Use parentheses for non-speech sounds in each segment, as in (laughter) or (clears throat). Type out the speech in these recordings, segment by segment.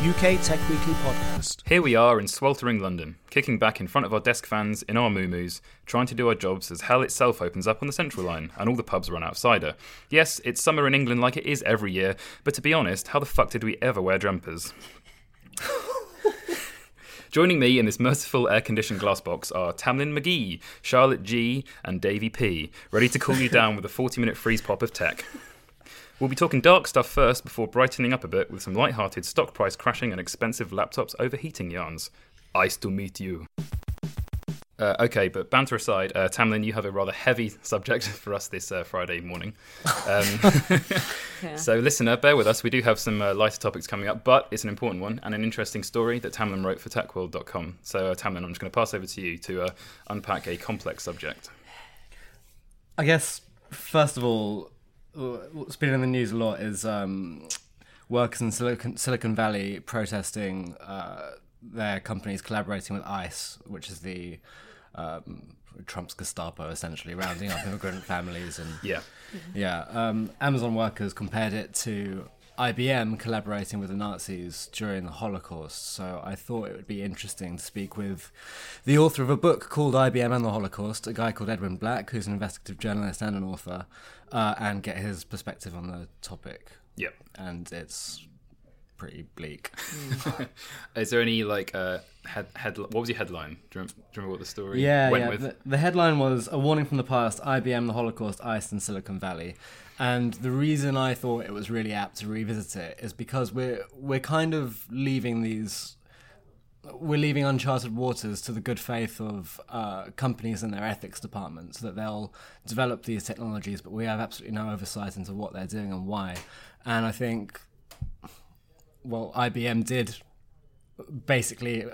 UK Tech Weekly podcast. Here we are in sweltering London, kicking back in front of our desk fans in our moo-moos, trying to do our jobs as hell itself opens up on the Central Line and all the pubs run out of cider. Yes, it's summer in England like it is every year, but to be honest, how the fuck did we ever wear jumpers? (laughs) Joining me in this merciful air conditioned glass box are Tamlin Magee, Charlotte Jee, and Davy P, ready to cool you down with a 40 minute freeze pop of tech. We'll be talking dark stuff first before brightening up a bit with some light-hearted stock price crashing and expensive laptops overheating yarns. Ice to meet you. Uh, okay, but banter aside, uh, Tamlin, you have a rather heavy (laughs) subject for us this uh, Friday morning. Um, (laughs) yeah. So, listener, bear with us. We do have some uh, lighter topics coming up, but it's an important one and an interesting story that Tamlin wrote for TechWorld.com. So, uh, Tamlin, I'm just going to pass over to you to uh, unpack a complex subject. I guess, first of all, what's been in the news a lot is um, workers in Silicon, Silicon Valley protesting uh, their companies collaborating with ICE, which is the um, Trump's Gestapo, essentially rounding up (laughs) immigrant families and yeah, yeah. Um, Amazon workers compared it to IBM collaborating with the Nazis during the Holocaust. So I thought it would be interesting to speak with the author of a book called IBM and the Holocaust, a guy called Edwin Black, who's an investigative journalist and an author, uh, and get his perspective on the topic. Yep. And it's pretty bleak. (laughs) Is there any like uh, head, head what was your headline? Do you, remember, do you remember what the story yeah, went yeah. with? The, the, headline was a warning from the past: IBM, the Holocaust, ICE, and Silicon Valley. And the reason I thought it was really apt to revisit it is because we're we're kind of leaving these we're leaving uncharted waters to the good faith of uh, companies and their ethics departments that they'll develop these technologies, but we have absolutely no oversight into what they're doing and why. And I think, well, IBM did basically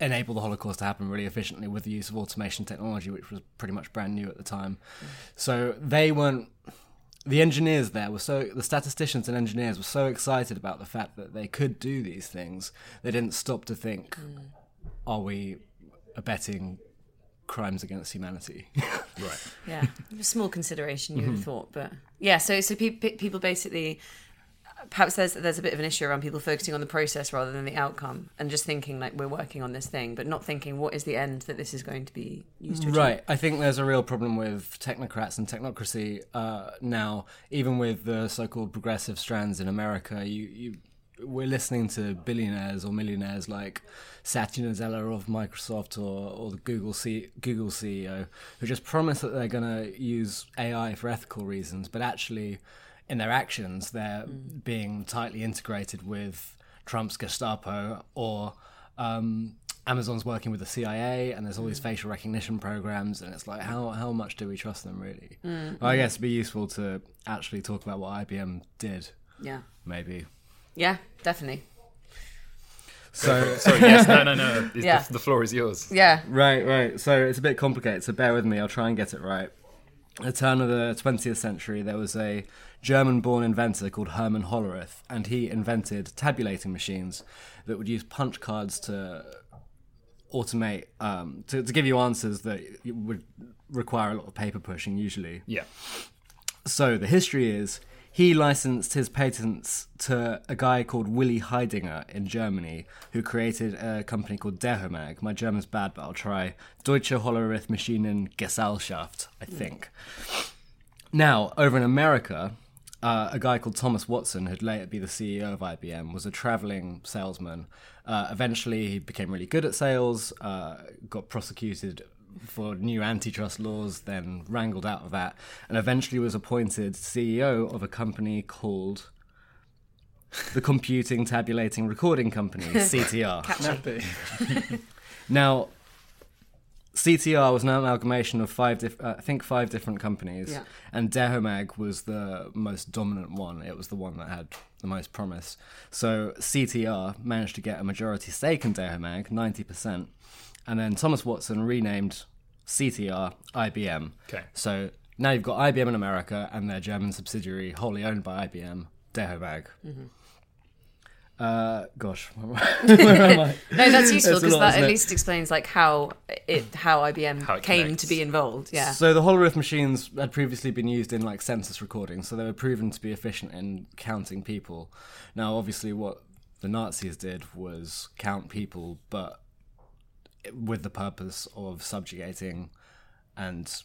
enable the Holocaust to happen really efficiently with the use of automation technology, which was pretty much brand new at the time. So they weren't the engineers there were so the statisticians and engineers were so excited about the fact that they could do these things they didn't stop to think mm. are we abetting crimes against humanity (laughs) right yeah small consideration you mm-hmm. would have thought but yeah so so pe- pe- people basically perhaps there's there's a bit of an issue around people focusing on the process rather than the outcome and just thinking like we're working on this thing but not thinking what is the end that this is going to be used to achieve. right i think there's a real problem with technocrats and technocracy uh, now even with the so-called progressive strands in america you, you we're listening to billionaires or millionaires like Satya Nadella of Microsoft or, or the Google C, Google CEO who just promise that they're going to use AI for ethical reasons, but actually in their actions, they're mm. being tightly integrated with Trump's Gestapo or um, Amazon's working with the CIA, and there's all these mm. facial recognition programs, and it's like, how how much do we trust them really? Mm. Well, I guess it'd be useful to actually talk about what IBM did. Yeah. Maybe. Yeah, definitely. So, (laughs) sorry, yes, no, no, no. (laughs) yeah. The, the floor is yours. Yeah. Right, right. So it's a bit complicated. So bear with me. I'll try and get it right. At the turn of the 20th century, there was a German born inventor called Hermann Hollerith, and he invented tabulating machines that would use punch cards to automate, um, to, to give you answers that would require a lot of paper pushing usually. Yeah. So the history is he licensed his patents to a guy called Willy Heidinger in Germany, who created a company called Dehomag. My German's bad, but I'll try. Deutsche Hollerith Maschinen Gesellschaft, I think. Now, over in America, uh, a guy called Thomas Watson, who'd later be the CEO of IBM, was a traveling salesman. Uh, eventually, he became really good at sales, uh, got prosecuted for new antitrust laws, then wrangled out of that, and eventually was appointed CEO of a company called the Computing Tabulating Recording Company, (laughs) CTR. Catchy. (laughs) Now, CTR was an amalgamation of five, diff- uh, I think, five different companies, Yeah. and Dehomag was the most dominant one. It was the one that had the most promise. So CTR managed to get a majority stake in Dehomag, ninety percent, and then Thomas Watson renamed CTR IBM. Okay. So now you've got IBM in America and their German subsidiary, wholly owned by IBM, Dehomag. Uh, gosh, (laughs) where am I? (laughs) No, that's useful because that at it? least explains like how it how IBM How it came connects. to be involved. Yeah. So the Hollerith machines had previously been used in like census recordings, so they were proven to be efficient in counting people. Now, obviously, what the Nazis did was count people, but with the purpose of subjugating and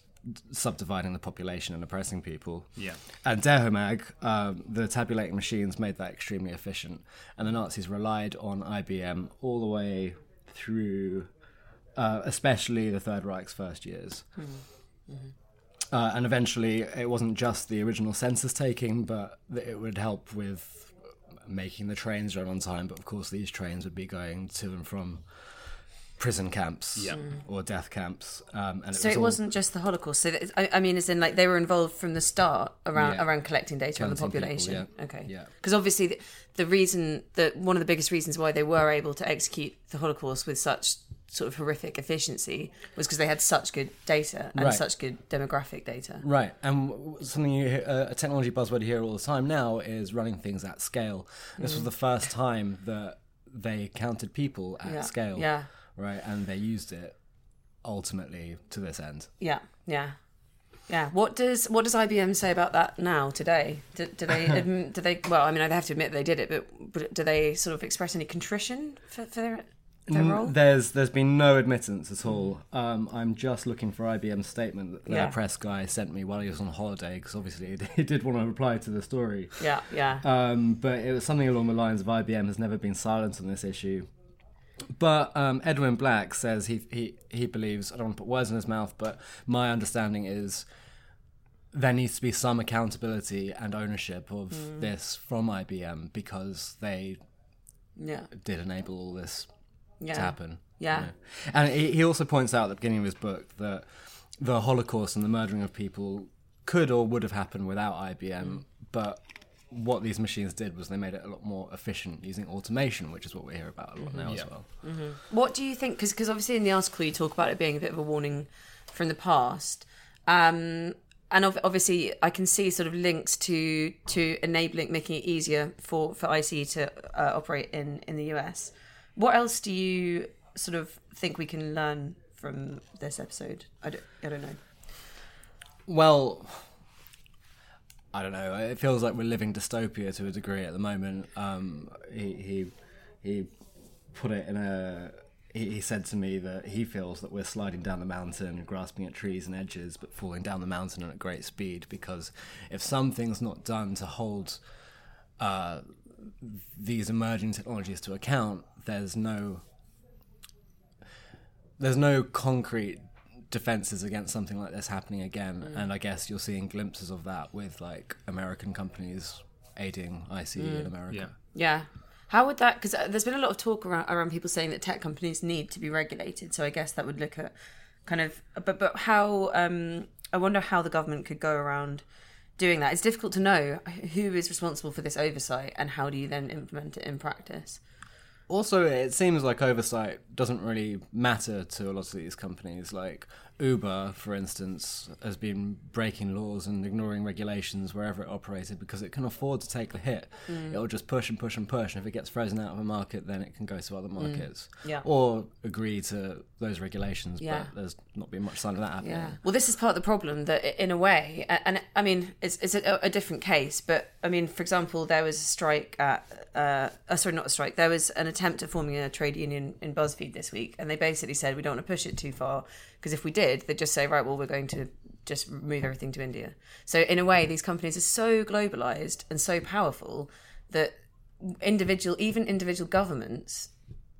subdividing the population and oppressing people. Yeah. And Dehomag, um, the tabulating machines, made that extremely efficient, and the Nazis relied on IBM all the way through, uh, especially the Third Reich's first years. Uh, and eventually, it wasn't just the original census taking, but it would help with making the trains run on time. But of course, these trains would be going to and from prison camps Yeah. or death camps. Um, and it So was it all- wasn't just the Holocaust. So that, I, I mean, as in like they were involved from the start around Yeah. around collecting data on the Counting people, population. yeah. Okay. Yeah. Because obviously the, the reason that one of the biggest reasons why they were able to execute the Holocaust with such sort of horrific efficiency was because they had such good data and Right. such good demographic data. Right, and something you hear, uh, a technology buzzword you hear all the time now is running things at scale. This Mm. was the first time that they counted people at Yeah. scale. Yeah. Right, and they used it ultimately to this end. Yeah. Yeah. Yeah. What does what does IBM say about that now today? Do, do they (laughs) adm- do they well? I mean, they have to admit they did it, but, but do they sort of express any contrition for, for their their role? There's there's been no admittance at all. Um, I'm just looking for IBM's statement that their Yeah. press guy sent me while he was on holiday because obviously he (laughs) did- he did want to reply to the story. Yeah. Yeah. Um, but it was something along the lines of IBM has never been silent on this issue. But um, Edwin Black says he, he, he believes, I don't want to put words in his mouth, but my understanding is there needs to be some accountability and ownership of this from IBM because they yeah. did enable all this Yeah. to happen. Yeah. you know. And he, he also points out at the beginning of his book that the Holocaust and the murdering of people could or would have happened without IBM, but what these machines did was they made it a lot more efficient using automation, which is what we hear about a lot now Yeah. as well. What do you think? Because obviously in the article you talk about it being a bit of a warning from the past, um, and ob- obviously I can see sort of links to to enabling, making it easier for for ICE to uh, operate in in the US. What else do you sort of think we can learn from this episode? I don't, I don't know. Well, I don't know. It feels like we're living dystopia to a degree at the moment. Um, he he he put it in a. He, he said to me that he feels that we're sliding down the mountain, grasping at trees and edges, but falling down the mountain at great speed. Because if something's not done to hold uh, these emerging technologies to account, there's no there's no concrete defenses against something like this happening again mm. and i guess you're seeing glimpses of that with like american companies aiding ice in mm. america Yeah. Yeah. How would that? Because uh, there's been a lot of talk around, around people saying that tech companies need to be regulated. So I guess that would look at kind of, but but how? Um, I wonder how the government could go around doing that. It's difficult to know who is responsible for this oversight and how do you then implement it in practice. Also it seems like oversight doesn't really matter to a lot of these companies. Like Uber, for instance, has been breaking laws and ignoring regulations wherever it operated because it can afford to take the hit. Mm. It'll just push and push and push, and if it gets frozen out of a market, then it can go to other markets. Mm. Yeah. Or agree to those regulations, Yeah. but there's not been much sign of that happening. Yeah. Well, this is part of the problem that, in a way, and I mean, it's, it's a, a different case, but I mean, for example, there was a strike at, uh, uh, sorry, not a strike, there was an attempt at forming a trade union in BuzzFeed this week, and they basically said we don't want to push it too far because if we did, they'd just say, right, well, we're going to just move everything to India. So, in a way, these companies are so globalized and so powerful that individual, even individual governments,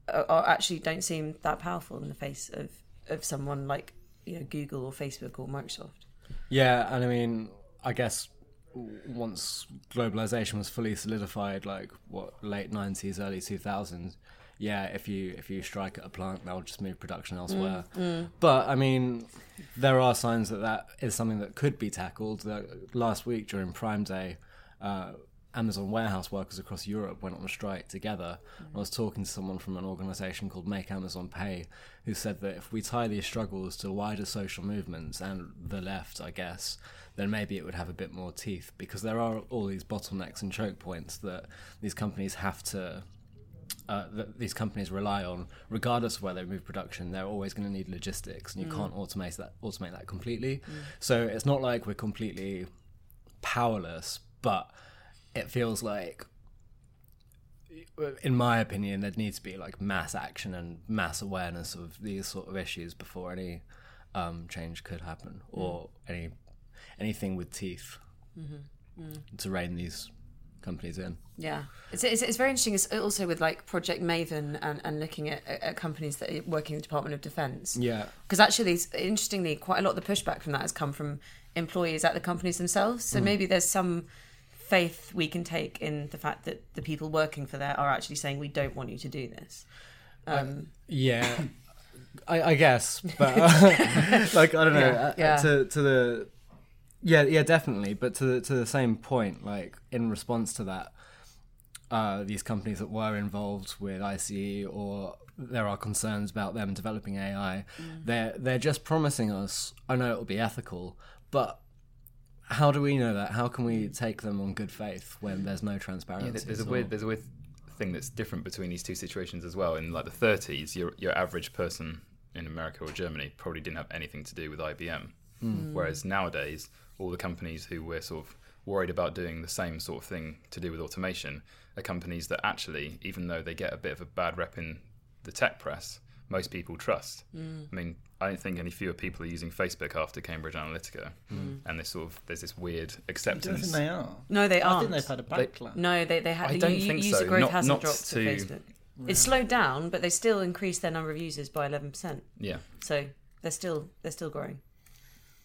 are, are actually don't seem that powerful in the face of of someone like you know Google or Facebook or Microsoft. Yeah, and I mean, I guess once globalization was fully solidified, like what late nineties, early two thousands, yeah, if you if you strike at a plant, they'll just move production mm, elsewhere. Mm. But I mean, there are signs that that is something that could be tackled. That last week during Prime Day. Uh, Amazon warehouse workers across Europe went on a strike together. Mm. I was talking to someone from an organization called Make Amazon Pay who said that if we tie these struggles to wider social movements and the left, I guess, then maybe it would have a bit more teeth because there are all these bottlenecks and choke points that these companies have to. Uh, that these companies rely on, regardless of where they move production, they're always going to need logistics, and you mm. can't automate that automate that completely. Mm. So it's not like we're completely powerless, but it feels like in my opinion there needs to be like mass action and mass awareness of these sort of issues before any um, change could happen mm. or any anything with teeth mm-hmm. to rein these companies in Yeah, it's, it's, it's very interesting. It's also with like Project Maven and, and looking at, at companies that are working in the Department of Defence. yeah because actually, interestingly, quite a lot of the pushback from that has come from employees at the companies themselves. So maybe there's some faith we can take in the fact that the people working for there are actually saying we don't want you to do this. Um, Yeah, (laughs) I, I guess, but uh, (laughs) (laughs) like I don't know. uh, Yeah. To to the yeah yeah definitely, but to the, to the same point, like in response to that, uh, these companies that were involved with ICE or there are concerns about them developing AI, mm. they're they're just promising us. I know it will be ethical, but. How do we know that? How can we mm. take them on good faith when there's no transparency? Yeah, there's a weird there's a weird thing that's different between these two situations as well. In like the 30s, your your average person in America or Germany probably didn't have anything to do with IBM, hmm. mm. whereas nowadays all the companies who we're sort of worried about doing the same sort of thing to do with automation are companies that actually, even though they get a bit of a bad rep in the tech press, most people trust. Mm. I mean, I don't think any fewer people are using Facebook after Cambridge Analytica, mm. and this sort of there's this weird acceptance. I don't acceptance. think they are. no, they I aren't. I think they've had a They- backlash. no, they they had I don't u- think user so. growth Not- hasn't not dropped for to- Facebook. It's slowed down, but they still increased their number of users by eleven percent. Yeah, So they're still they're still growing.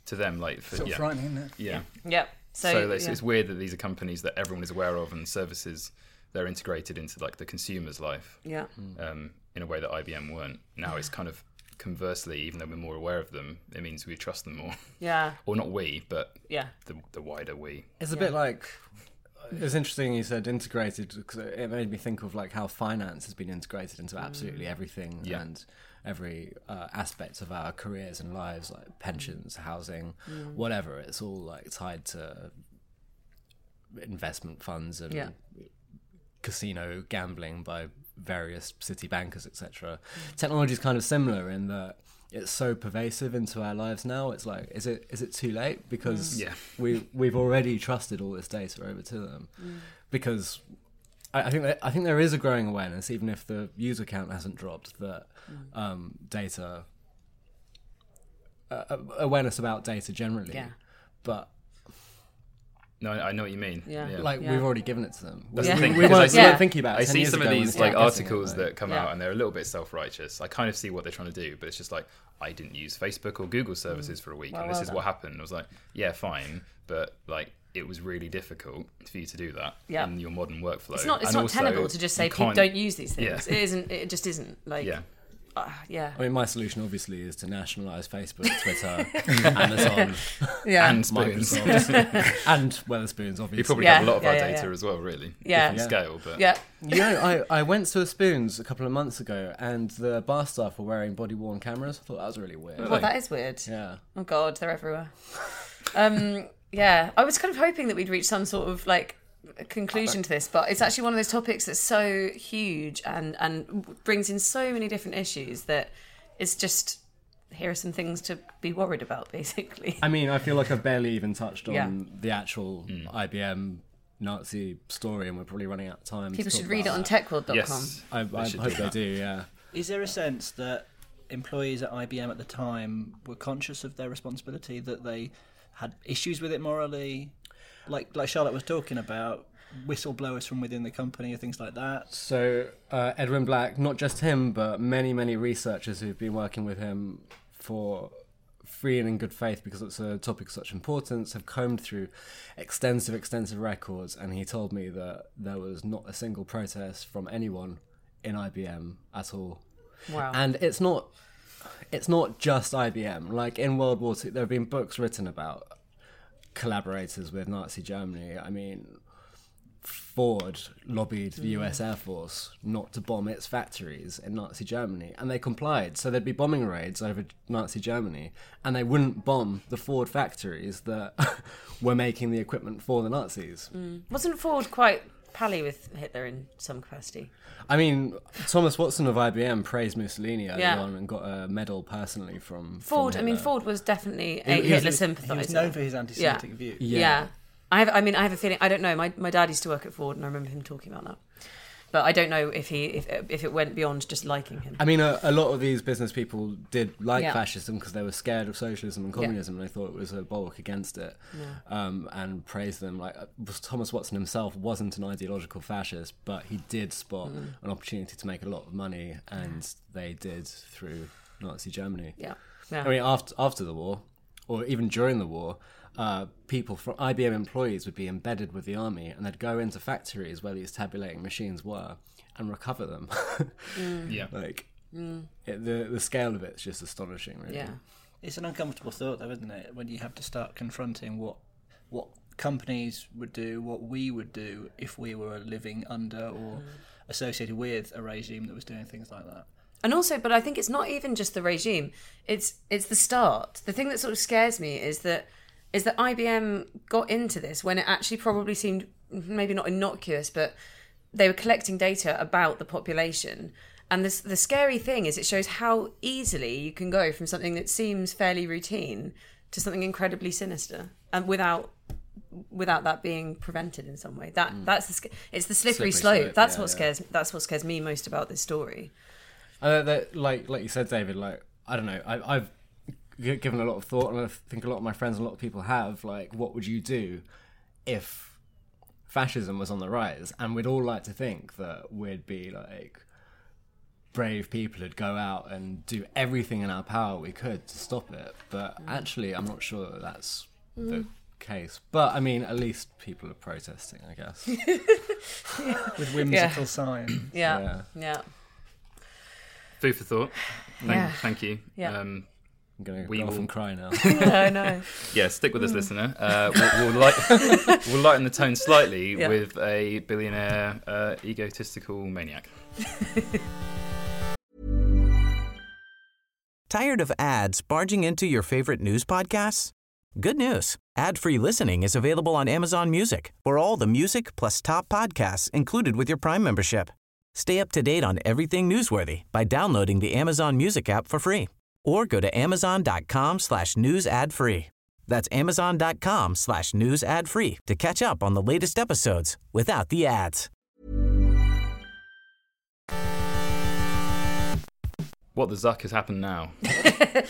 To them, like for, Sort of yeah, frightening, isn't it? yeah. Yep. So, So, it's, yeah. it's weird that these are companies that everyone is aware of and services they're integrated into like the consumer's life yeah. um, in a way that IBM weren't. Now it's kind of conversely, even though we're more aware of them, it means we trust them more. Yeah. (laughs) or not we, but Yeah. the, the wider we. It's a bit like it's interesting you said integrated because it made me think of like how finance has been integrated into absolutely everything Yeah. and every uh, aspect of our careers and lives, like pensions, housing, mm. whatever. It's all like tied to investment funds and Yeah. casino gambling by various city bankers, etc. Mm. Technology is kind of similar in that it's so pervasive into our lives now. It's like, is it is it too late? Because mm. Yeah. we we've already trusted all this data over to them. Because I, I think that, I think there is a growing awareness, even if the user count hasn't dropped, that um, data uh, uh, awareness about data generally. Yeah. But No, I I know what you mean. Yeah. like Yeah. we've already given it to them. That's we, the thing, we, we weren't, I see- weren't thinking about it. I see some of these like started guessing it, articles that come Yeah. out and they're a little bit self-righteous. I kind of see what they're trying to do, but it's just like I didn't use Facebook or Google services for a week, Well, and this well is done. what happened. I was like, yeah, fine, but like it was really difficult for you to do that Yeah. in your modern workflow. It's not. It's And not also, tenable to just say people don't use these things. Yeah. It isn't. It just isn't. Like Yeah. uh, yeah, I mean, my solution obviously is to nationalise Facebook, Twitter, (laughs) Amazon, yeah, and (laughs) spoons. Microsoft, (laughs) and Wetherspoons, obviously. You probably Yeah, have a lot of yeah, our yeah, data yeah. as well, really. Yeah. Different Yeah. scale, but yeah. You know, I, I went to a Spoons a couple of months ago, and the bar staff were wearing body worn cameras. I thought that was really weird. Well, that is weird. Yeah. Oh God, they're everywhere. Um, yeah, I was kind of hoping that we'd reach some sort of like conclusion to this, but it's actually one of those topics that's so huge and and brings in so many different issues that it's just here are some things to be worried about, (laughs) basically. I mean, I feel like I've barely even touched on Yeah. the actual IBM Nazi story, and we're probably running out of time. People should read it about on that. techworld.com. yes. I, I should hope they do, yeah. Is there a sense that employees at IBM at the time were conscious of their responsibility, that they had issues with it morally? Like like Charlotte was talking about, whistleblowers from within the company or things like that. So uh, Edwin Black, not just him, but many, many researchers who've been working with him for free and in good faith because it's a topic of such importance have combed through extensive, extensive records, and he told me that there was not a single protest from anyone in IBM at all. Wow. And it's not, it's not just IBM. Like in World War II, there have been books written about collaborators with Nazi Germany. I mean, Ford lobbied the hmm. US Air Force not to bomb its factories in Nazi Germany, and they complied. So there'd be bombing raids over Nazi Germany, and they wouldn't bomb the Ford factories that (laughs) were making the equipment for the Nazis. Hmm. Wasn't Ford quite pally with Hitler in some capacity? I mean, Thomas Watson of IBM praised Mussolini early Yeah. on and got a medal personally from from Ford, I mean, Ford was definitely a He- he was- Hitler He was known for his anti-Semitic view. Yeah. I have. I mean, I have a feeling. I don't know. My my dad used to work at Ford, and I remember him talking about that. But I don't know if he if if it went beyond just liking him. I mean, a, a lot of these business people did like Yeah. fascism because they were scared of socialism and communism, and they thought it was a bulwark against it, um, and praised them. Like uh, Thomas Watson himself wasn't an ideological fascist, but he did spot Mm. an opportunity to make a lot of money, and they did through Nazi Germany. Yeah. Yeah. I mean, after after the war, or even during the war, uh, people from IBM employees would be embedded with the army, and they'd go into factories where these tabulating machines were and recover them. Mm. yeah. like mm. it, the the scale of it's just astonishing, really. yeah. It's an uncomfortable thought, though, isn't it? When you have to start confronting what what companies would do, what we would do if we were living under or mm. associated with a regime that was doing things like that. And also, but I think it's not even just the regime. It's it's the start. The thing that sort of scares me is that is that IBM got into this when it actually probably seemed maybe not innocuous, but they were collecting data about the population. And this, the scary thing is, it shows how easily you can go from something that seems fairly routine to something incredibly sinister, and without without that being prevented in some way. That that's the it's the slippery, Slippery slope. slope, That's yeah, what yeah. scares that's what scares me most about this story. Uh, that, like like you said, David. Like I don't know. I, I've given a lot of thought, and I think a lot of my friends and a lot of people have. Like, what would you do if fascism was on the rise? And we'd all like to think that we'd be like brave people who'd go out and do everything in our power we could to stop it. But actually, I'm not sure that that's the case. But I mean, at least people are protesting, I guess. (laughs) (laughs) With whimsical signs. Yeah, Yeah. yeah. Food for thought. Thank, Yeah. thank you. Yeah. Um, I'm gonna We go off and cry now. (laughs) no, no. (laughs) yeah, stick with us, listener. Uh, we'll, we'll, light, (laughs) we'll lighten the tone slightly Yeah. with a billionaire uh, egotistical maniac. Tired of ads barging into your favorite news podcasts? Good news. Ad-free listening is available on Amazon Music for all the music plus top podcasts included with your Prime membership. Stay up to date on everything newsworthy by downloading the Amazon Music app for free or go to amazon.com slash news ad free. That's amazon.com slash news ad free to catch up on the latest episodes without the ads. What the Zuck has happened now? (laughs) (laughs)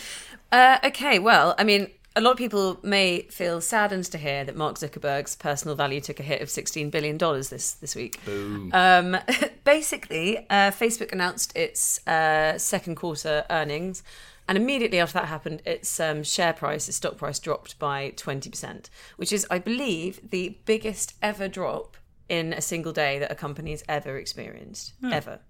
Uh, okay, well, I mean, a lot of people may feel saddened to hear that Mark Zuckerberg's personal value took a hit of $16 billion this, this week. Boo. Um, (laughs) basically, uh, Facebook announced its uh, second quarter earnings, and immediately after that happened, its um, share price, its stock price, dropped by 20%, which is, I believe, the biggest ever drop in a single day that a company has ever experienced, ever.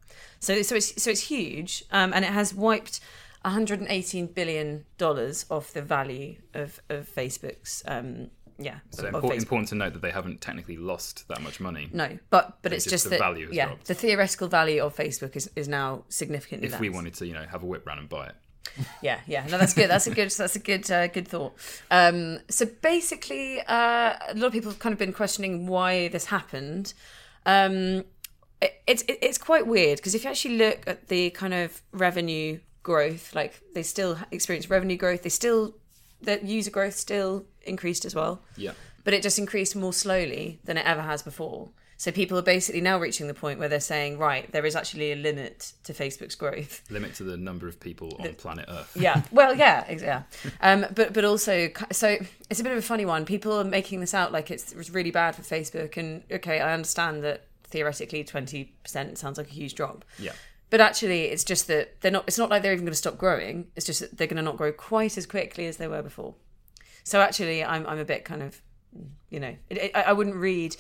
So, so it's so it's huge, um, and it has wiped 118 billion dollars off the value of of Facebook's. Um, yeah, So of impor- Facebook. important to note that they haven't technically lost that much money. No, but but it's just just, the that value has yeah, dropped. the theoretical value of Facebook is, is now significantly If less. we wanted to, you know, have a whip round and buy it. Yeah, yeah. No, that's good. That's a good. That's a good. Uh, good thought. Um, so basically, uh, a lot of people have kind of been questioning why this happened. Um, it, it's it, it's quite weird because if you actually look at the kind of revenue growth, like they still experience revenue growth. They still the user growth still increased as well Yeah. but it just increased more slowly than it ever has before. So people are basically now reaching the point where they're saying, right, there is actually a limit to Facebook's growth. Limit to the number of people on planet Earth. Yeah, (laughs) well, yeah, yeah. Um, but but also, so it's a bit of a funny one. People are making this out like it's, it's really bad for Facebook, and okay, I understand that theoretically twenty percent sounds like a huge drop. Yeah. But actually, it's just that they're not. It's not like they're even going to stop growing. It's just that they're going to not grow quite as quickly as they were before. So actually, I'm I'm a bit kind of, you know, it, it, I I wouldn't read.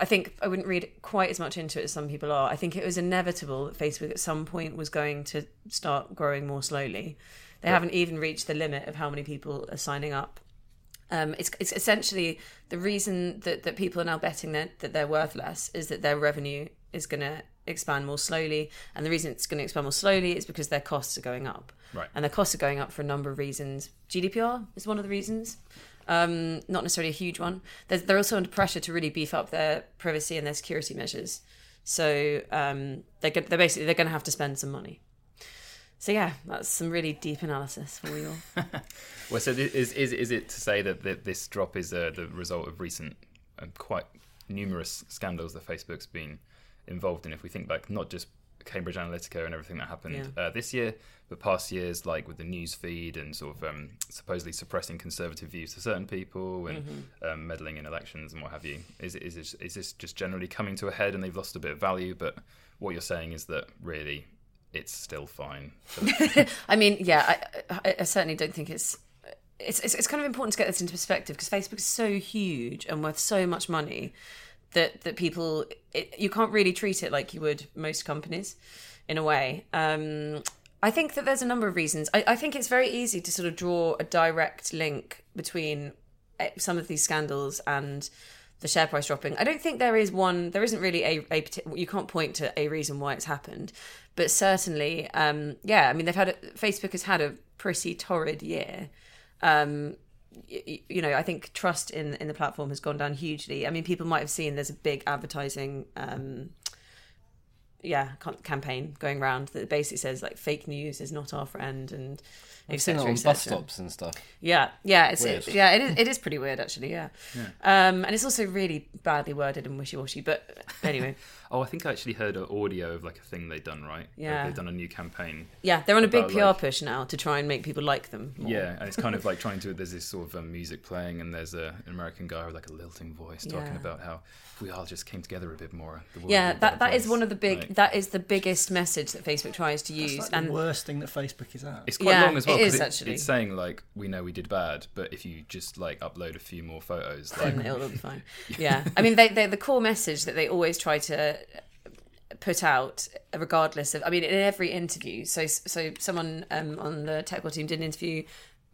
I think I wouldn't read quite as much into it as some people are. I think it was inevitable that Facebook at some point was going to start growing more slowly. They haven't even reached the limit of how many people are signing up. Um, it's, it's essentially the reason that, that people are now betting that, that they're worth less is that their revenue is going to expand more slowly. And the reason it's going to expand more slowly is because their costs are going up. Right. And their costs are going up for a number of reasons. GDPR is one of the reasons, um, not necessarily a huge one. They're, they're also under pressure to really beef up their privacy and their security measures. So um, they're, go- they're basically they're going to have to spend some money. So yeah, that's some really deep analysis for you all. (laughs) Well, so thi- is is is it to say that, that this drop is uh, the result of recent and quite numerous scandals that Facebook's been involved in? If we think back, not just Cambridge Analytica and everything that happened uh, this year, but past years, like with the news feed and sort of um, supposedly suppressing conservative views to certain people and um, meddling in elections and what have you. Is is this, is this just generally coming to a head and they've lost a bit of value? But what you're saying is that really it's still fine. (laughs) I mean, yeah, I, I, I certainly don't think it's, it's it's it's kind of important to get this into perspective because Facebook is so huge and worth so much money that that people it, you can't really treat it like you would most companies in a way. Um, I think that there's a number of reasons. I, I think it's very easy to sort of draw a direct link between eh, some of these scandals and the share price dropping. I don't think there is one. There isn't really a, a you can't point to a reason why it's happened, but certainly, um, yeah. I mean, they've had a, Facebook has had a pretty torrid year. Um, you know, I think trust in in the platform has gone down hugely. I mean, people might have seen there's a big advertising. Um, yeah, campaign going around that basically says like fake news is not our friend and I've seen it on etc. bus stops and stuff. Yeah, yeah, it's Weird. it, yeah, it is. It is pretty weird actually. Yeah, Um, and it's also really badly worded and wishy washy. But anyway, (laughs) Oh, I think I actually heard an audio of like a thing they'd done, right? They- Yeah. They've done a new campaign. yeah, they're on a big PR like- push now to try and make people like them. More. Yeah, and it's kind of (laughs) like trying to. There's this sort of um, music playing, and there's a, an American guy with like a lilting voice talking Yeah. about how we all just came together a bit more. The world yeah. would That better that is one of the big. Like, that is the biggest message that Facebook tries to It's use, like and the worst thing that Facebook is at. it's quite Yeah, long as well. It 'cause is, actually. It's saying like we know we did bad, but if you just like upload a few more photos, (laughs) like then it'll be fine. (laughs) Yeah, I mean, they, they the core message that they always try to put out, regardless of. I mean, in every interview. So so someone um, on the technical team did an interview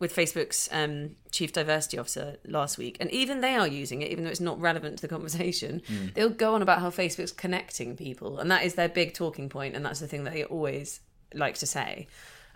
with Facebook's um, chief diversity officer last week, and even they are using it, even though it's not relevant to the conversation. (laughs) They'll go on about how Facebook's connecting people, and that is their big talking point, and that's the thing that they always like to say.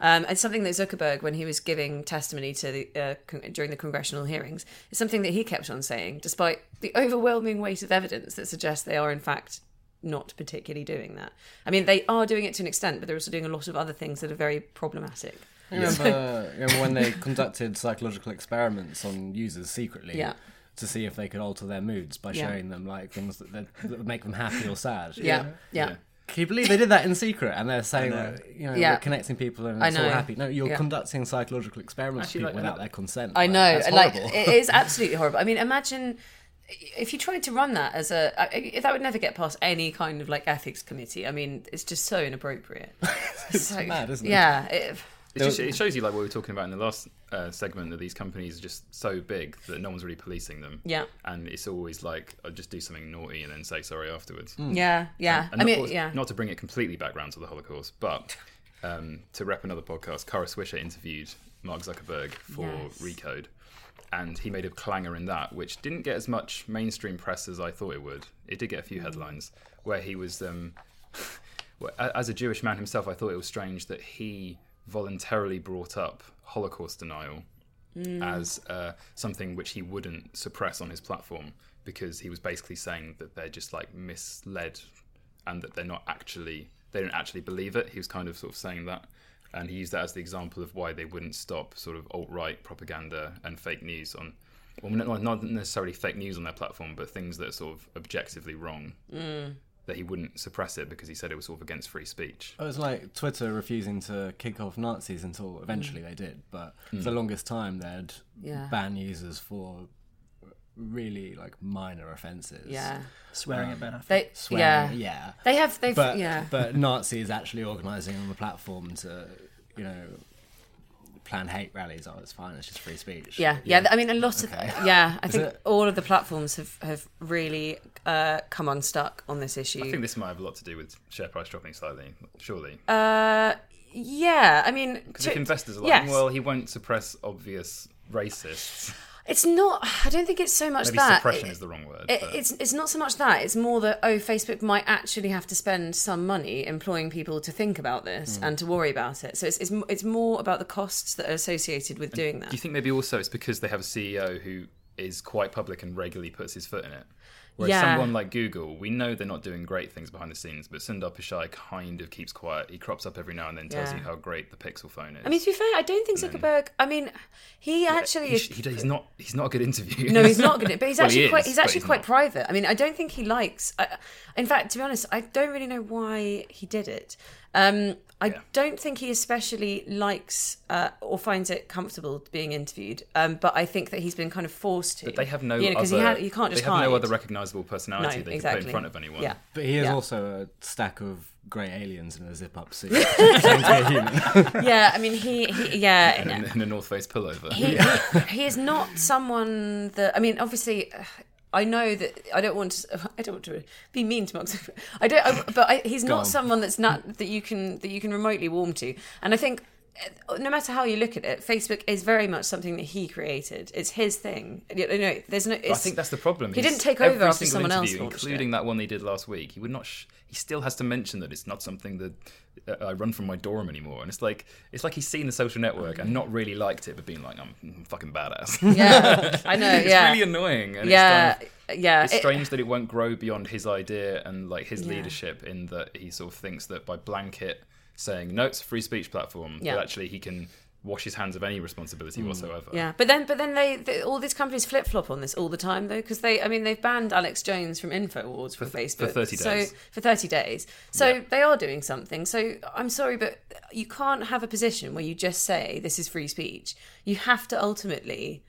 Um, and something that Zuckerberg, when he was giving testimony to the uh, con- during the congressional hearings, is something that he kept on saying, despite the overwhelming weight of evidence that suggests they are in fact not particularly doing that. I mean, they are doing it to an extent, but they're also doing a lot of other things that are very problematic. I remember, remember when they conducted psychological experiments on users secretly Yeah. to see if they could alter their moods by Yeah. showing them like things that, that, that would make them happy or sad. Yeah, yeah. Yeah. Can you believe they did that in secret? And they're saying, know. that, you know, Yeah. we're connecting people and I it's all happy. No, you're Yeah. conducting psychological experiments Actually, with like, people without their consent. I Like, know, that's like it is (laughs) absolutely horrible. I mean, imagine if you tried to run that as a I- that would never get past any kind of like ethics committee. I mean, it's just so inappropriate. (laughs) It's so, mad, isn't it? Yeah, it, It's just, it shows you like what we were talking about in the last uh, segment that these companies are just so big that no one's really policing them. Yeah. and it's always like I'll just do something naughty and then say sorry afterwards. Yeah, yeah. And I not, mean, not- yeah. not to bring it completely back round to the Holocaust, but (laughs) um, to rep another podcast, Kara Swisher interviewed Mark Zuckerberg for Yes. Recode, and he made a clanger in that, which didn't get as much mainstream press as I thought it would. It did get a few Mm. headlines where he was. Um, (laughs) as a Jewish man himself, I thought it was strange that he voluntarily brought up Holocaust denial as uh, something which he wouldn't suppress on his platform because he was basically saying that they're just like misled and that they're not actually they don't actually believe it. He was kind of sort of saying that, and he used that as the example of why they wouldn't stop sort of alt right propaganda and fake news on. Well, not, not necessarily fake news on their platform, but things that are sort of objectively wrong. That he wouldn't suppress it because he said it was sort of against free speech. It was like Twitter refusing to kick off Nazis until mm. eventually they did, but for mm. the longest time they'd Yeah. ban users for really like minor offences. Yeah. Swearing at Ben Affleck. They, Swearing, yeah. yeah. They have, they've, But yeah. but Nazis actually organising on the platform to, you know, plan hate rallies. Oh, it's fine. It's just free speech. Yeah, yeah. I mean, a lot of Okay. yeah. I Is think it- all of the platforms have have really uh, come unstuck on this issue. I think this might have a lot to do with share price dropping slightly, surely. uh, yeah, I mean, Because to- if investors are like, yes. well, he won't suppress obvious racists. It's not. I don't think it's so much Maybe that. suppression It- is the wrong word. it- it's it's not so much that it's more that oh Facebook might actually have to spend some money employing people to think about this Mm. and to worry about it. So it's, it's it's more about the costs that are associated with doing that. Do you think maybe also it's because they have a CEO who is quite public and regularly puts his foot in it? Whereas Yeah. someone like Google, we know they're not doing great things behind the scenes, but Sundar Pichai kind of keeps quiet. He crops up every now and then, tells Yeah. you how great the Pixel phone is. I mean, to be fair, I don't think Zuckerberg. I mean, he actually he, is. he- he's not. He's not a good interview. No, he's not good. But he's (laughs) Well, actually he quite. is, He's actually he's quite not. private. I mean, I don't think he likes. I, in fact, to be honest, I don't really know why he did it. Um, I Yeah. don't think he especially likes uh, or finds it comfortable being interviewed. Um, but I think that he's been kind of forced to. But they have no you know, 'cause other. he, had, he can't just they have hide. no other recognizable personality No, they can exactly. put in front of anyone. Yeah. But he is Yeah. also a stack of grey aliens in a zip-up suit. pretending to be a human. yeah, I mean, he, he yeah. And in, in a North Face pullover. he, he, he is not someone that I mean obviously uh, I know that I don't want to (laughs) I don't want to be mean to Mark Zuckerberg. I don't I, but I, he's not on. someone that's not that you can that you can remotely warm to and I think no matter how you look at it Facebook is very much something that he created it's his thing you know there's no I think that's the problem. he He's- didn't take over after someone else including it. that one they did last week. He would not. Sh- he still has to mention that it's not something that uh, I run from my dorm anymore. And it's like it's like he's seen the social network and not really liked it, but being like, I'm fucking badass. (laughs) yeah I know (laughs) it's yeah really annoying. And yeah It's, of, yeah it's It- strange that it won't grow beyond his idea and like his Yeah. leadership in that he sort of thinks that by blanket saying no, it's a free speech platform, Yeah. that actually he can wash his hands of any responsibility mm. whatsoever. Yeah, but then but then they, they all these companies flip flop on this all the time though because they I mean they've banned Alex Jones from Infowars th- Facebook for 30 days. So for thirty days, so Yeah. they are doing something. So I'm sorry, but you can't have a position where you just say this is free speech. You have to ultimately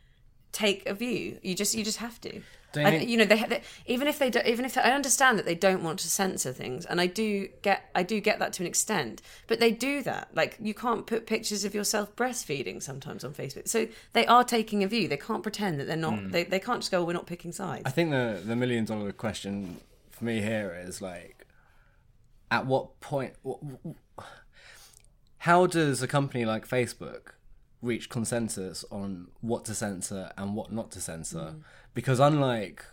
take a view. You just you just have to. Don't I, you- you know, they, they even if they do, even if I understand that they don't want to censor things, and I do get I do get that to an extent, but they do that. Like you can't put pictures of yourself breastfeeding sometimes on Facebook, so they are taking a view. They can't pretend that they're not. Hmm. They, they can't just go, "We're not picking sides." I think the the million dollar question for me here is like, at what point, wh- wh- how does a company like Facebook reach consensus on what to censor and what not to censor? Mm. Because unlike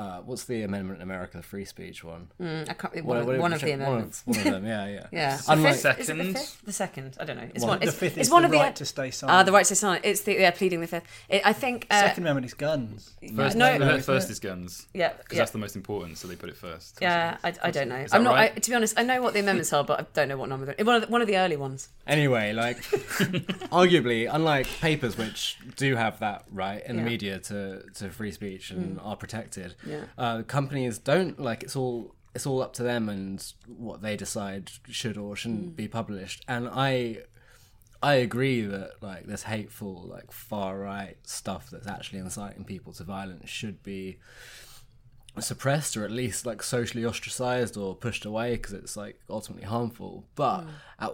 uh, what's the amendment in America, the free speech one? Mm, I can't, one, What- of, what- one of the one amendments. One of, them, yeah, yeah. (laughs) Yeah, The Unlike, fifth- is it the Second? fifth? The second, I don't know. It's One- one. The It's, fifth it's is one the of the right to stay silent. Ah, the right to stay silent. It's the yeah, pleading the fifth. It, I think. Uh, Second Amendment is guns. First, No. the No, first is guns. yeah, Because yeah. that's the most important, so they put it first. Yeah, I, I don't know. I'm not. right? I, to be honest, I know what the amendments are, but I don't know what number. They're, one of the, one of the early ones. Anyway, like, (laughs) arguably, unlike papers, which do have that right in the media to, to free speech and are protected, Yeah. uh, companies don't like it's all it's all up to them and what they decide should or shouldn't be published. And I I agree that like this hateful like far right stuff that's actually inciting people to violence should be suppressed or at least like socially ostracized or pushed away because it's like ultimately harmful. But at,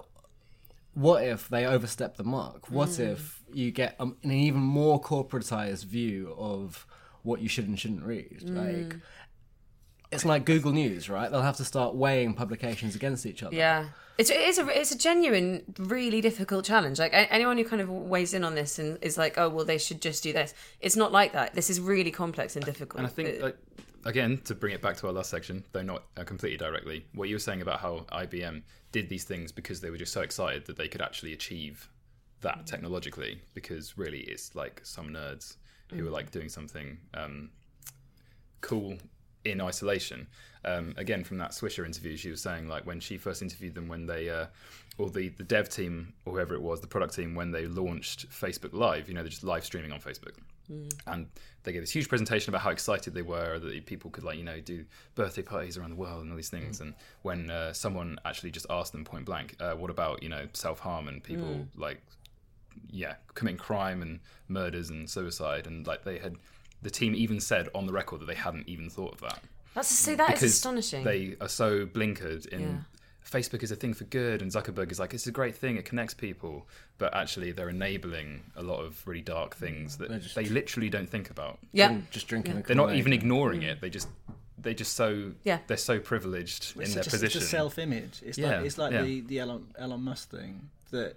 what if they overstep the mark? What Mm. if you get um, an even more corporatized view of what you should and shouldn't read? Mm. Like, it's like Google News, right? They'll have to start weighing publications against each other. Yeah. It's, it is a it's a genuine, really difficult challenge. Like a- anyone who kind of weighs in on this and is like, oh well, they should just do this. It's not like that. This is really complex and difficult. And I think, like, again, to bring it back to our last section, though not uh, completely directly, what you were saying about how IBM did these things because they were just so excited that they could actually achieve that technologically. Because really, it's like some nerds who were like doing something um, cool in isolation. Um, again, from that Swisher interview, she was saying like when she first interviewed them, when they uh, or the the dev team or whoever it was, the product team, when they launched Facebook Live, you know, they're just live streaming on Facebook. And they gave this huge presentation about how excited they were that people could like you know do birthday parties around the world and all these things. And when uh, someone actually just asked them point blank uh, what about you know self-harm and people like yeah committing crime and murders and suicide and like they had the team even said on the record that they hadn't even thought of that that's see that is because astonishing. they are so blinkered in Yeah. Facebook is a thing for good, and Zuckerberg is like it's a great thing. It connects people, but actually they're enabling a lot of really dark things that They're just- they literally don't think about. yeah. Drink- Just drinking a They're not even ignoring mm. it. They just they just so Yeah. they're so privileged in it's their such a, position. It's just a self-image. It's Yeah, like it's like yeah. the the Elon, Elon Musk thing that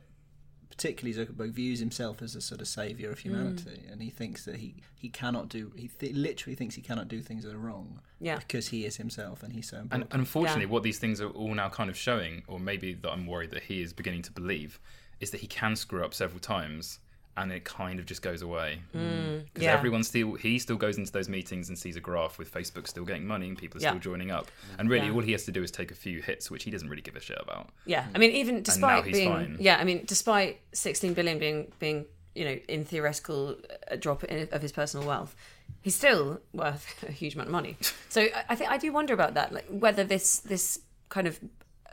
particularly Zuckerberg views himself as a sort of savior of humanity, Mm. and he thinks that he he cannot do he th- literally thinks he cannot do things that are wrong. Yeah. because he is himself and he's so important. And unfortunately, Yeah. what these things are all now kind of showing, or maybe that I'm worried that he is beginning to believe, is that he can screw up several times, and it kind of just goes away. Because Mm, yeah. everyone still, he still goes into those meetings and sees a graph with Facebook still getting money and people are Yeah. still joining up. And really, Yeah. all he has to do is take a few hits, which he doesn't really give a shit about. Yeah, I mean, even despite he's being fine. yeah, I mean, despite 16 billion being being you know in theoretical a drop in, of his personal wealth, he's still worth (laughs) a huge amount of money. (laughs) So I, think I do wonder about that, like whether this this kind of, uh,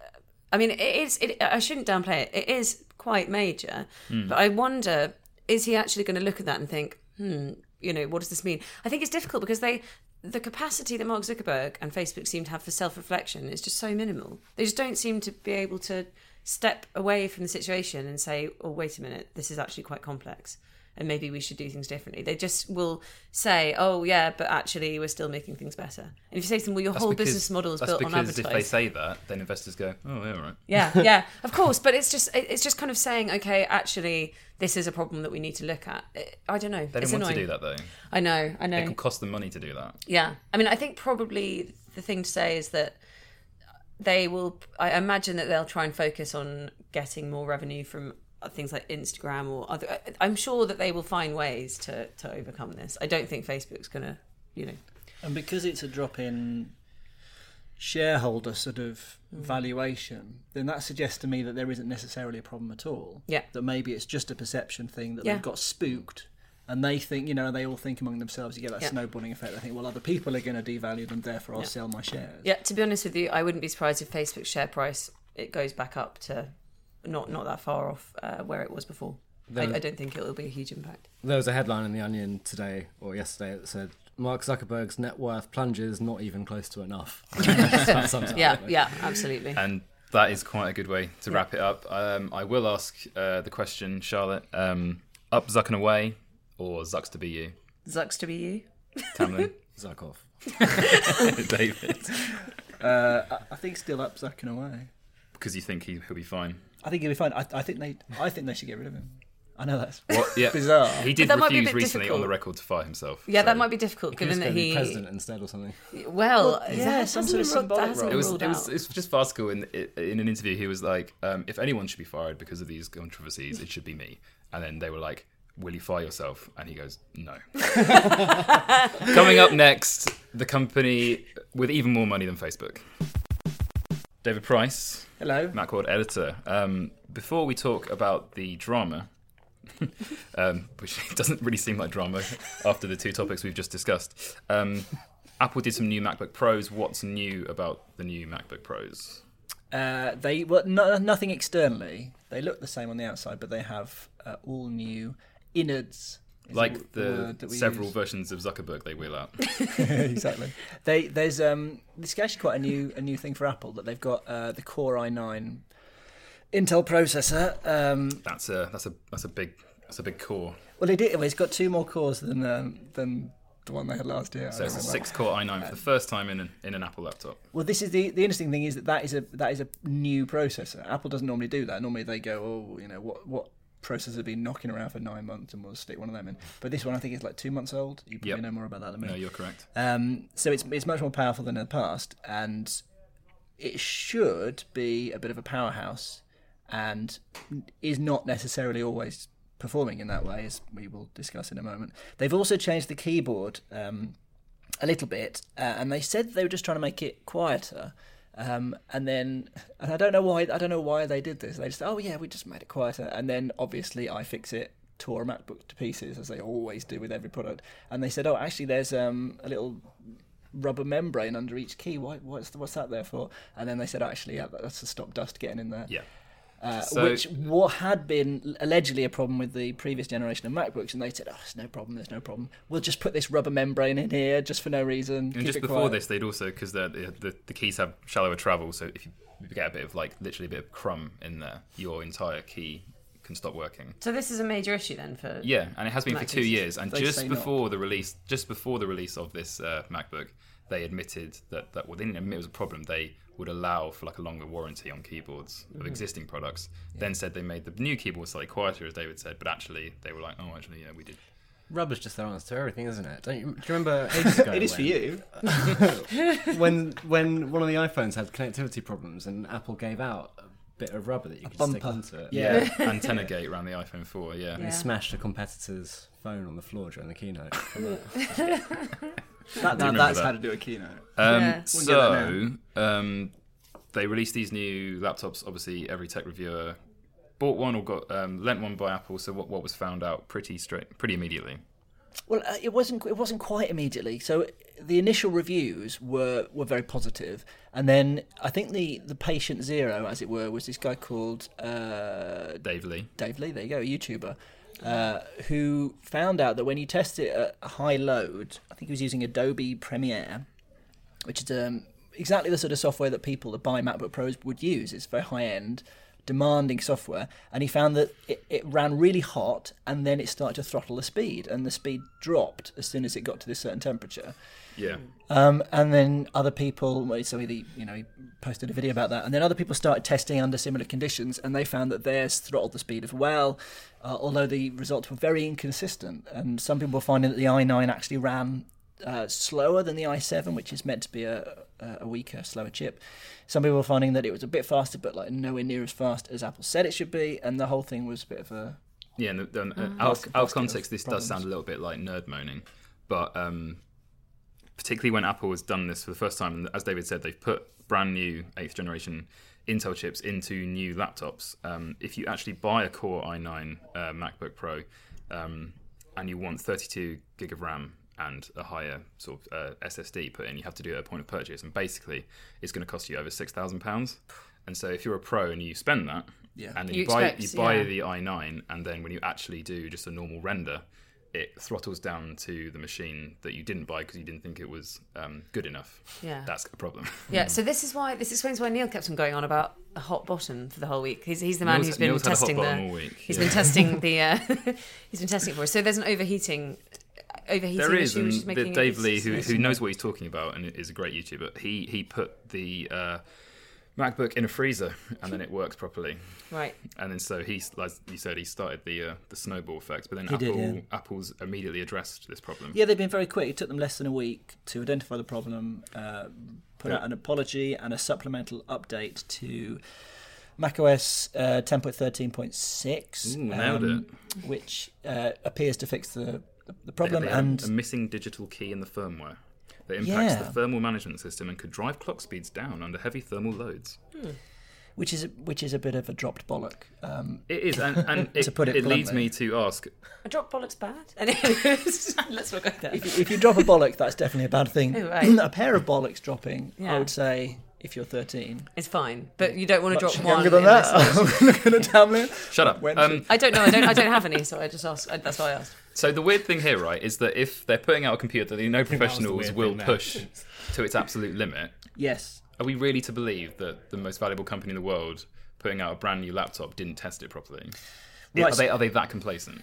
I mean, it is. It, I shouldn't downplay it. It is quite major, Hmm. but I wonder is he actually going to look at that and think, hmm, you know, what does this mean? I think it's difficult because they. The capacity that Mark Zuckerberg and Facebook seem to have for self-reflection is just so minimal. They just don't seem to be able to step away from the situation and say, "Oh, wait a minute, this is actually quite complex, and maybe we should do things differently." They just will say, "Oh, yeah, but actually, we're still making things better." And if you say to them, "Well, your That's whole because- business model is built on because if they say that, then investors go, "Oh, yeah, right." yeah, (laughs) yeah, of course. But it's just it's just kind of saying, "Okay, actually, this is a problem that we need to look at." I don't know. They don't want annoying. to do that though. I know. I know. It could cost them money to do that. Yeah, I mean, I think probably the thing to say is that they will. I imagine that they'll try and focus on getting more revenue from things like Instagram or other. I'm sure that they will find ways to to overcome this. I don't think Facebook's gonna, you know. And because it's a drop in shareholder sort of Mm. valuation, then that suggests to me that there isn't necessarily a problem at all. Yeah. That maybe it's just a perception thing that Yeah. they've got spooked and they think, you know, they all think among themselves, you get that Yeah. snowballing effect. They think, well, other people are going to devalue them, therefore I'll Yeah. sell my shares. Yeah, to be honest with you, I wouldn't be surprised if Facebook's share price it goes back up to not not that far off uh, where it was before. I, I don't think it will be a huge impact. There was a headline in The Onion today or yesterday that said, Mark Zuckerberg's net worth plunges not even close to enough. (laughs) That sums it up, Yeah, yeah, absolutely. And that is quite a good way to wrap it up. Um, I will ask uh, the question, Charlotte: um, up Zuck and away, or Zucks to be you? Zucks to be you. Tamlin, (laughs) Zuck off. (laughs) David, Uh, I, I think still up Zucking away. because you think he, he'll be fine. I think he'll be fine. I, I think they. I think they should get rid of him. I know that's What? (laughs) Yeah, bizarre. He did that might be a refuse bit recently on the record to fire himself. Yeah, that might be difficult He given that going be he. president instead or something. Well, Well, yeah, some sort of been ruled- that symbolic role. It was, ruled it was, out. it was just farcical in, in an interview. He was like, um, "If anyone should be fired because of these controversies, it should be me." And then they were like, "Will you fire yourself?" And he goes, "No." (laughs) Coming up next, the company with even more money than Facebook. David Price, Hello. Macworld editor. Um, before we talk about the drama, (laughs) um, which (laughs) doesn't really seem like drama after the two topics we've just discussed, um, Apple did some new MacBook Pros. What's new about the new MacBook Pros? Uh, they well, no, nothing externally. They look the same on the outside, but they have uh, all new innards. Is Like the the word several use. versions of Zuckerberg they wheel out. (laughs) (laughs) exactly. They there's um this is actually quite a new a new thing for Apple that they've got uh, the Core i9 Intel processor. Um, That's a that's a that's a big that's a big core. well, it, well, it's got two more cores than um, than the one they had last year. I So it's a six core i9 for the first time in an, in an Apple laptop. Well, this is the the interesting thing is that that is a that is a new processor. Apple doesn't normally do that. Normally they go, oh, you know, what what processors have been knocking around for nine months, and we'll stick one of them in. But this one, I think, is like two months old. You probably Yep. know more about that than me. No, you're correct. Um, so it's it's much more powerful than in the past, and it should be a bit of a powerhouse, and is not necessarily always performing in that way, as we will discuss in a moment. They've also changed the keyboard um, a little bit, uh, and they said they were just trying to make it quieter. Um, and then, and I don't know why. I don't know why they did this. They just, oh yeah, we just made it quieter. And then, obviously, iFixit tore a MacBook to pieces, as they always do with every product. And they said, oh, actually, there's um, a little rubber membrane under each key. Why, what's what's that there for? And then they said, actually, yeah, that's to stop dust getting in there. Yeah. Uh, So- which what had been allegedly a problem with the previous generation of MacBooks, and they said, "Oh, there's no problem. There's no problem. We'll just put this rubber membrane in here just for no reason." And keep just it before quiet." this, they'd also because the, the the keys have shallower travel, so if you get a bit of like literally a bit of crumb in there, your entire key can stop working. So this is a major issue then for Yeah, and it has been for two years. And just say not. before the release, just before the release of this uh, MacBook, they admitted that that well, they didn't admit it was a problem. They would allow for like a longer warranty on keyboards Mm-hmm. of existing products. Then said they made the new keyboard slightly quieter, as David said, but actually they were like, oh, actually, yeah, we did. Rubber's just their answer to everything, isn't it? Don't you, do you remember (laughs) ages ago? It is for you. (laughs) when when one of the iPhones had connectivity problems and Apple gave out a bit of rubber that you could stick onto it. Yeah. Antenna gate around the iPhone 4. Yeah. They Yeah. smashed a competitor's phone on the floor during the keynote. (laughs) That, remember that's that. how to do a keynote. Um, Yeah. So um, they released these new laptops. Obviously, every tech reviewer bought one or got um, lent one by Apple. So what, what was found out pretty straight, pretty immediately. Well, uh, it wasn't. It wasn't quite immediately. So the initial reviews were were very positive, and then I think the the patient zero, as it were, was this guy called uh, Dave Lee. Dave Lee. There you go, a YouTuber, uh, who found out that when you test it at high load, I think he was using Adobe Premiere, which is um, exactly the sort of software that people that buy MacBook Pros would use. It's very high end, demanding software, and he found that it, it ran really hot, and then it started to throttle the speed, and the speed dropped as soon as it got to this certain temperature. Yeah. Um, and then other people, so he, you know, he posted a video about that. And then other people started testing under similar conditions, and they found that theirs throttled the speed as well, uh, although the results were very inconsistent. And some people were finding that the i9 actually ran uh, slower than the i7, which is meant to be a, a weaker, slower chip. Some people were finding that it was a bit faster, but like nowhere near as fast as Apple said it should be. And the whole thing was a bit of a Yeah, and the, um, uh, Mm. out, Basket- out of context, this problems. does sound a little bit like nerd moaning, but um, particularly when Apple has done this for the first time, and as David said, they've put brand new eighth generation Intel chips into new laptops. Um, if you actually buy a Core i9 uh, MacBook Pro um, and you want 32 gig of RAM and a higher sort of uh, SSD put in, you have to do it at a point of purchase, and basically it's going to cost you over six thousand pounds. And so if you're a pro and you spend that, Yeah. and then You you, buy expect- you buy yeah. the i9, and then when you actually do just a normal render, it throttles down to the machine that you didn't buy because you didn't think it was um, good enough. Yeah. That's a problem. Yeah, (laughs) so this is why this explains why Neil kept on going on about a hot bottom for the whole week. He's, he's the man Neil's- who's been Neil's had a hot testing the. all week, He's yeah. been testing the. (laughs) Uh, (laughs) he's been testing it for us. So there's an overheating, overheating There is, issue, which and is the Dave Lee, who, who knows what he's talking about and is a great YouTuber, he he put the uh, MacBook in a freezer and then it works properly. right. And then so he, like you said, he started the uh, the snowball effect. But then He Apple did, yeah. Apple's immediately addressed this problem. Yeah, they've been very quick. It took them less than a week to identify the problem, uh, put out an apology and a supplemental update to macOS uh, 10.13.6, Ooh, nailed um, which uh, appears to fix the, the, the problem. They had a- and a missing digital key in the firmware that impacts Yeah. the thermal management system and could drive clock speeds down under heavy thermal loads. which is which is a bit of a dropped bollock. Um, It is, and, and (laughs) it, To put it it leads me to ask: A drop bollock's bad. (laughs) Anyways, (laughs) let's not go there. if, you- if you drop a bollock, that's definitely a bad thing. Right. (clears throat) a pair of bollocks dropping, I would say, if you're 13. It's fine, but you don't want to Much drop one. younger than in that. isolation. Looking at Tamlin. Shut up. Um, I don't know. I don't. I don't have any, so I just asked. I- That's why I asked. So the weird thing here, right, is that if they're putting out a computer that they know that the professionals will push to its absolute limit, Yes. are we really to believe that the most valuable company in the world putting out a brand new laptop didn't test it properly. Right, Are they are they that complacent?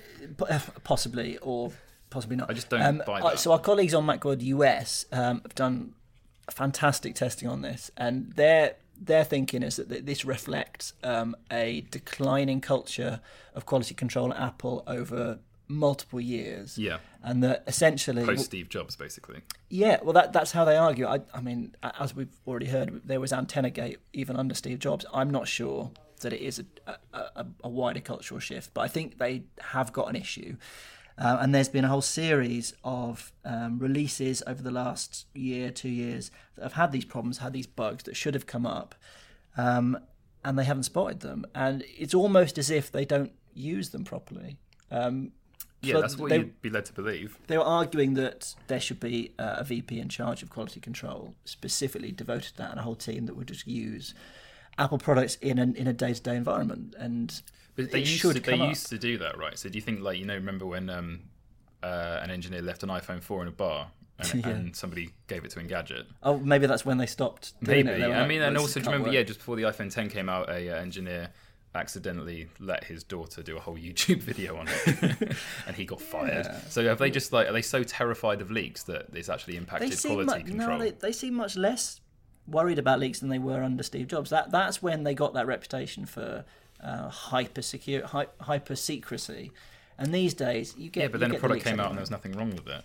Uh, possibly or possibly not. I just don't buy uh, that. So our colleagues on Macworld US um, have done fantastic testing on this, and their their thinking is that this reflects um, a declining culture of quality control at Apple over multiple years. Yeah. and that essentially Post Steve Jobs, basically. yeah, well, that that's how they argue. I, I mean, as we've already heard, there was antenna gate even under Steve Jobs. I'm not sure that it is a, a, a, wider cultural shift, but I think they have got an issue. Uh, and there's been a whole series of um, releases over the last year, two years that have had these problems, had these bugs that should have come up, um, and they haven't spotted them. And it's almost as if they don't use them properly. Um, Yeah, so that's what they- you'd be led to believe. they were arguing that there should be uh, a VP in charge of quality control, specifically devoted to that, and a whole team that would just use Apple products in an in a day to day environment. And But they used should to, they up. used to do that, right? So do you think, like, you know, remember when um, uh, an engineer left an iPhone 4 in a bar and, (laughs) Yeah. and somebody gave it to Engadget? Oh, maybe that's when they stopped. Doing Maybe. It. They were I like, mean, and also, do you remember, work." yeah, just before the iPhone 10 came out, a uh, engineer accidentally let his daughter do a whole YouTube (laughs) video on it, (laughs) and he got fired. So have they just like are they so terrified of leaks that it's actually impacted quality control? no, they, they seem much less worried about leaks than they were under Steve Jobs. That that's when they got that reputation for uh, hyper secure, hy- hyper secrecy. And these days, you get yeah, but then a the product came out and there was nothing wrong with it.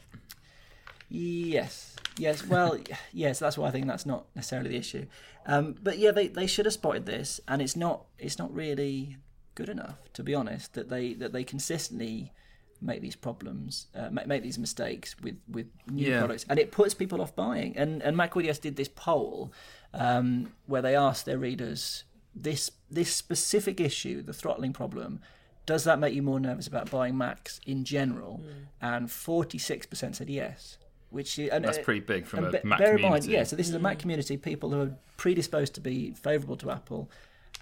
Yes, yes. Well, (sighs) yes. That's why I think that's not necessarily the issue. Um, but yeah, they, they should have spotted this, and it's not it's not really good enough to be honest that they that they consistently make these problems, uh, make, make these mistakes with with new Yeah. products, and it puts people off buying. And and Macworld US did this poll um, where they asked their readers this this specific issue, the throttling problem. Does that make you more nervous about buying Macs in general? And forty six percent said yes, which is, and That's uh, pretty big from a be- Mac bear in mind, yeah. So this is a Mac community, people who are predisposed to be favourable to Apple,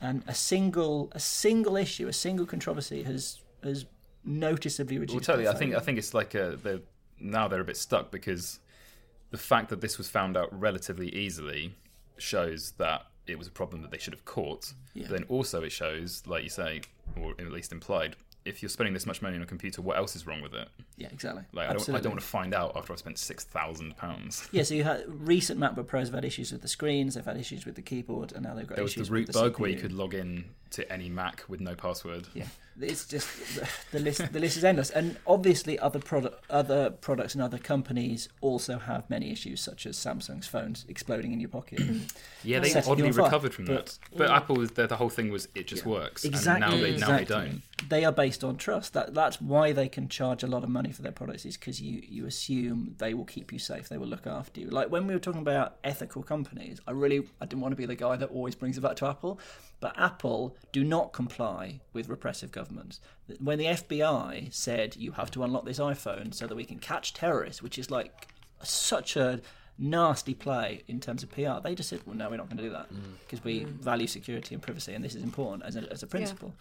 and a single a single issue, a single controversy has has noticeably reduced. Well, totally. I think I think it's like a, they're, now they're a bit stuck because the fact that this was found out relatively easily shows that it was a problem that they should have caught. Yeah. But then also it shows, like you say, or at least implied, if you're spending this much money on a computer, what else is wrong with it? yeah, exactly. Like I don't, I don't want to find out after I've spent six thousand pounds. Yeah, so you (laughs) had recent MacBook Pros have had issues with the screens, they've had issues with the keyboard, and now they've got There was the issues root with the bug where you could log in to any Mac with no password. Yeah, (laughs) it's just the list. The list is endless, and obviously other product, other products and other companies also have many issues, such as Samsung's phones exploding in your pocket. Yeah, (coughs) they Setting oddly recovered from But- that. But Apple, the, the whole thing was it just works. Exactly. And now they, now they don't. They are based on trust. That that's why they can charge a lot of money for their products. Is because you you assume they will keep you safe. They will look after you. Like when we were talking about ethical companies, I really I didn't want to be the guy that always brings it back to Apple, but Apple do not comply with repressive governments. When the FBI said you have to unlock this iPhone so that we can catch terrorists, which is like such a nasty play in terms of PR. They just said, "Well, no, we're not going to do that because we value security and privacy, and this is important as a, as a principle."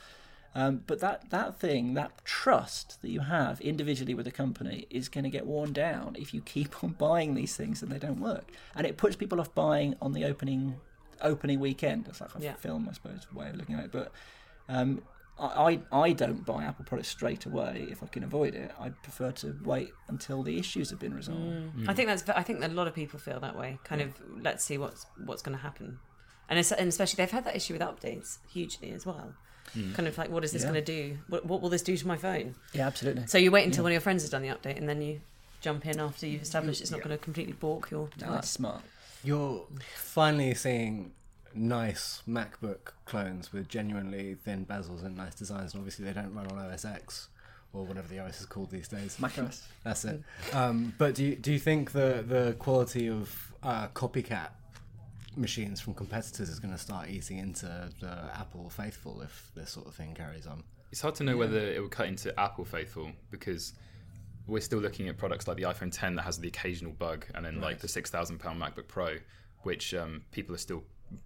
Um, but that, that thing, that trust that you have individually with a company is going to get worn down if you keep (laughs) on buying these things and they don't work. And it puts people off buying on the opening opening weekend. It's like a Yeah. film, I suppose, way of looking at it. But um, I, I I don't buy Apple products straight away if I can avoid it. I prefer to wait until the issues have been mm. resolved. Mm. I think that's. I think that a lot of people feel that way. Kind of, let's see what's what's going to happen, and, it's, and especially they've had that issue with updates hugely as well. Mm. Kind of like, what is this Yeah. going to do? What, what will this do to my phone? Yeah, absolutely. So you wait until one of your friends has done the update, and then you jump in after you've established it's not going to completely balk your No, that's smart. You're finally seeing nice MacBook clones with genuinely thin bezels and nice designs, and obviously they don't run on OS X or whatever the OS is called these days. macOS. That's it. Um, but do you, do you think the the quality of uh, copycat machines from competitors is going to start eating into the Apple faithful if this sort of thing carries on? It's hard to know whether it will cut into Apple faithful because we're still looking at products like the iPhone 10 that has the occasional bug, and then like the six thousand pound MacBook Pro, which um, people are still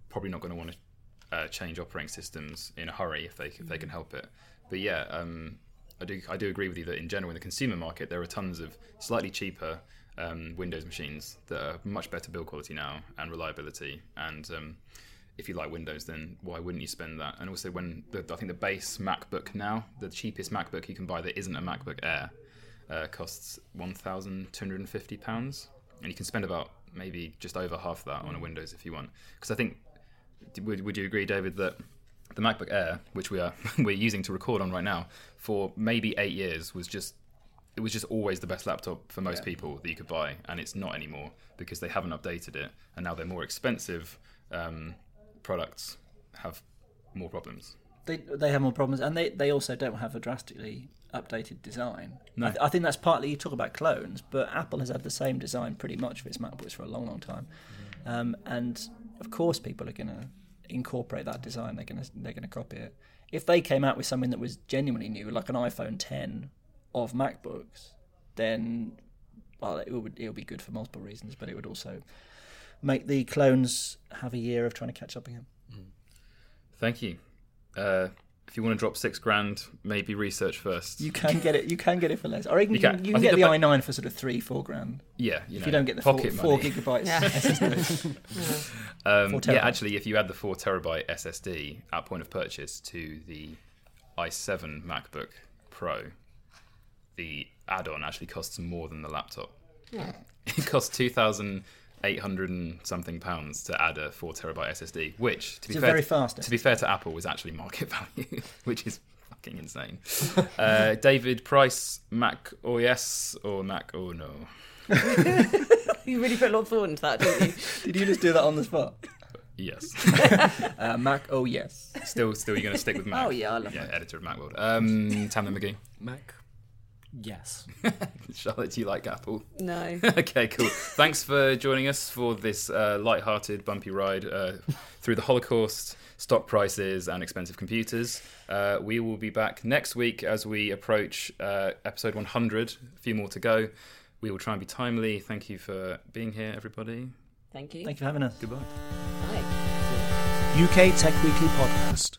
probably not going to want to uh, change operating systems in a hurry if they if they can help it. But yeah, um, I do I do agree with you that in general in the consumer market there are tons of slightly cheaper um, Windows machines that are much better build quality now and reliability and um, if you like Windows, then why wouldn't you spend that? And also, when the, I think the base MacBook now, the cheapest MacBook you can buy that isn't a MacBook Air, uh, costs one thousand two hundred and fifty pounds, and you can spend about maybe just over half that on a Windows if you want. Because I think, would would you agree, David, that the MacBook Air, which we are (laughs) we're using to record on right now, for maybe eight years was just it was just always the best laptop for most people that you could buy, and it's not anymore because they haven't updated it, and now they're more expensive um, products have more problems. They they have more problems, and they, they also don't have a drastically updated design. No. I, th- I think that's partly you talk about clones, but Apple has had the same design pretty much for its MacBooks for a long, long time, um, and of course people are going to incorporate that design. They're going to they're going to copy it. If they came out with something that was genuinely new, like an iPhone 10 of MacBooks, then well, it would it would be good for multiple reasons, but it would also make the clones have a year of trying to catch up again. Thank you. Uh, if you want to drop six grand, maybe research first. You can get it. You can get it for less. Or you can, You you can. can, you can get the the ba- i9 for sort of three, four grand. yeah, you know, if you don't get the four, pocket four money. gigabytes Yeah. (laughs) SSD. (laughs) Um, yeah, actually, if you add the four terabyte SSD at point of purchase to the i7 MacBook Pro, the add-on actually costs more than the laptop. (laughs) It costs two thousand eight hundred and something pounds to add a four terabyte SSD, which, to be It's fair, very fast to be fair to Apple, is actually market (laughs) value, which is fucking insane. (laughs) Uh, David Price, Mac OS or Mac Oh no? (laughs) You really put a lot of thought into that, didn't you? Did you just do that on the spot? Yes. Uh, Mac, oh yes. Still, still, you're going to stick with Mac. Oh, yeah, I love yeah, Mac. editor of Macworld. Um, Tamlin Magee. Mac. Yes. (laughs) Charlotte, do you like Apple? No. (laughs) okay, cool. Thanks for joining us for this uh, light-hearted, bumpy ride uh, through the Holocaust, stock prices, and expensive computers. Uh, we will be back next week as we approach uh, episode 100. A few more to go. We will try and be timely. Thank you for being here, everybody. Thank you. Thank you for having us. Goodbye. Bye. UK Tech Weekly Podcast.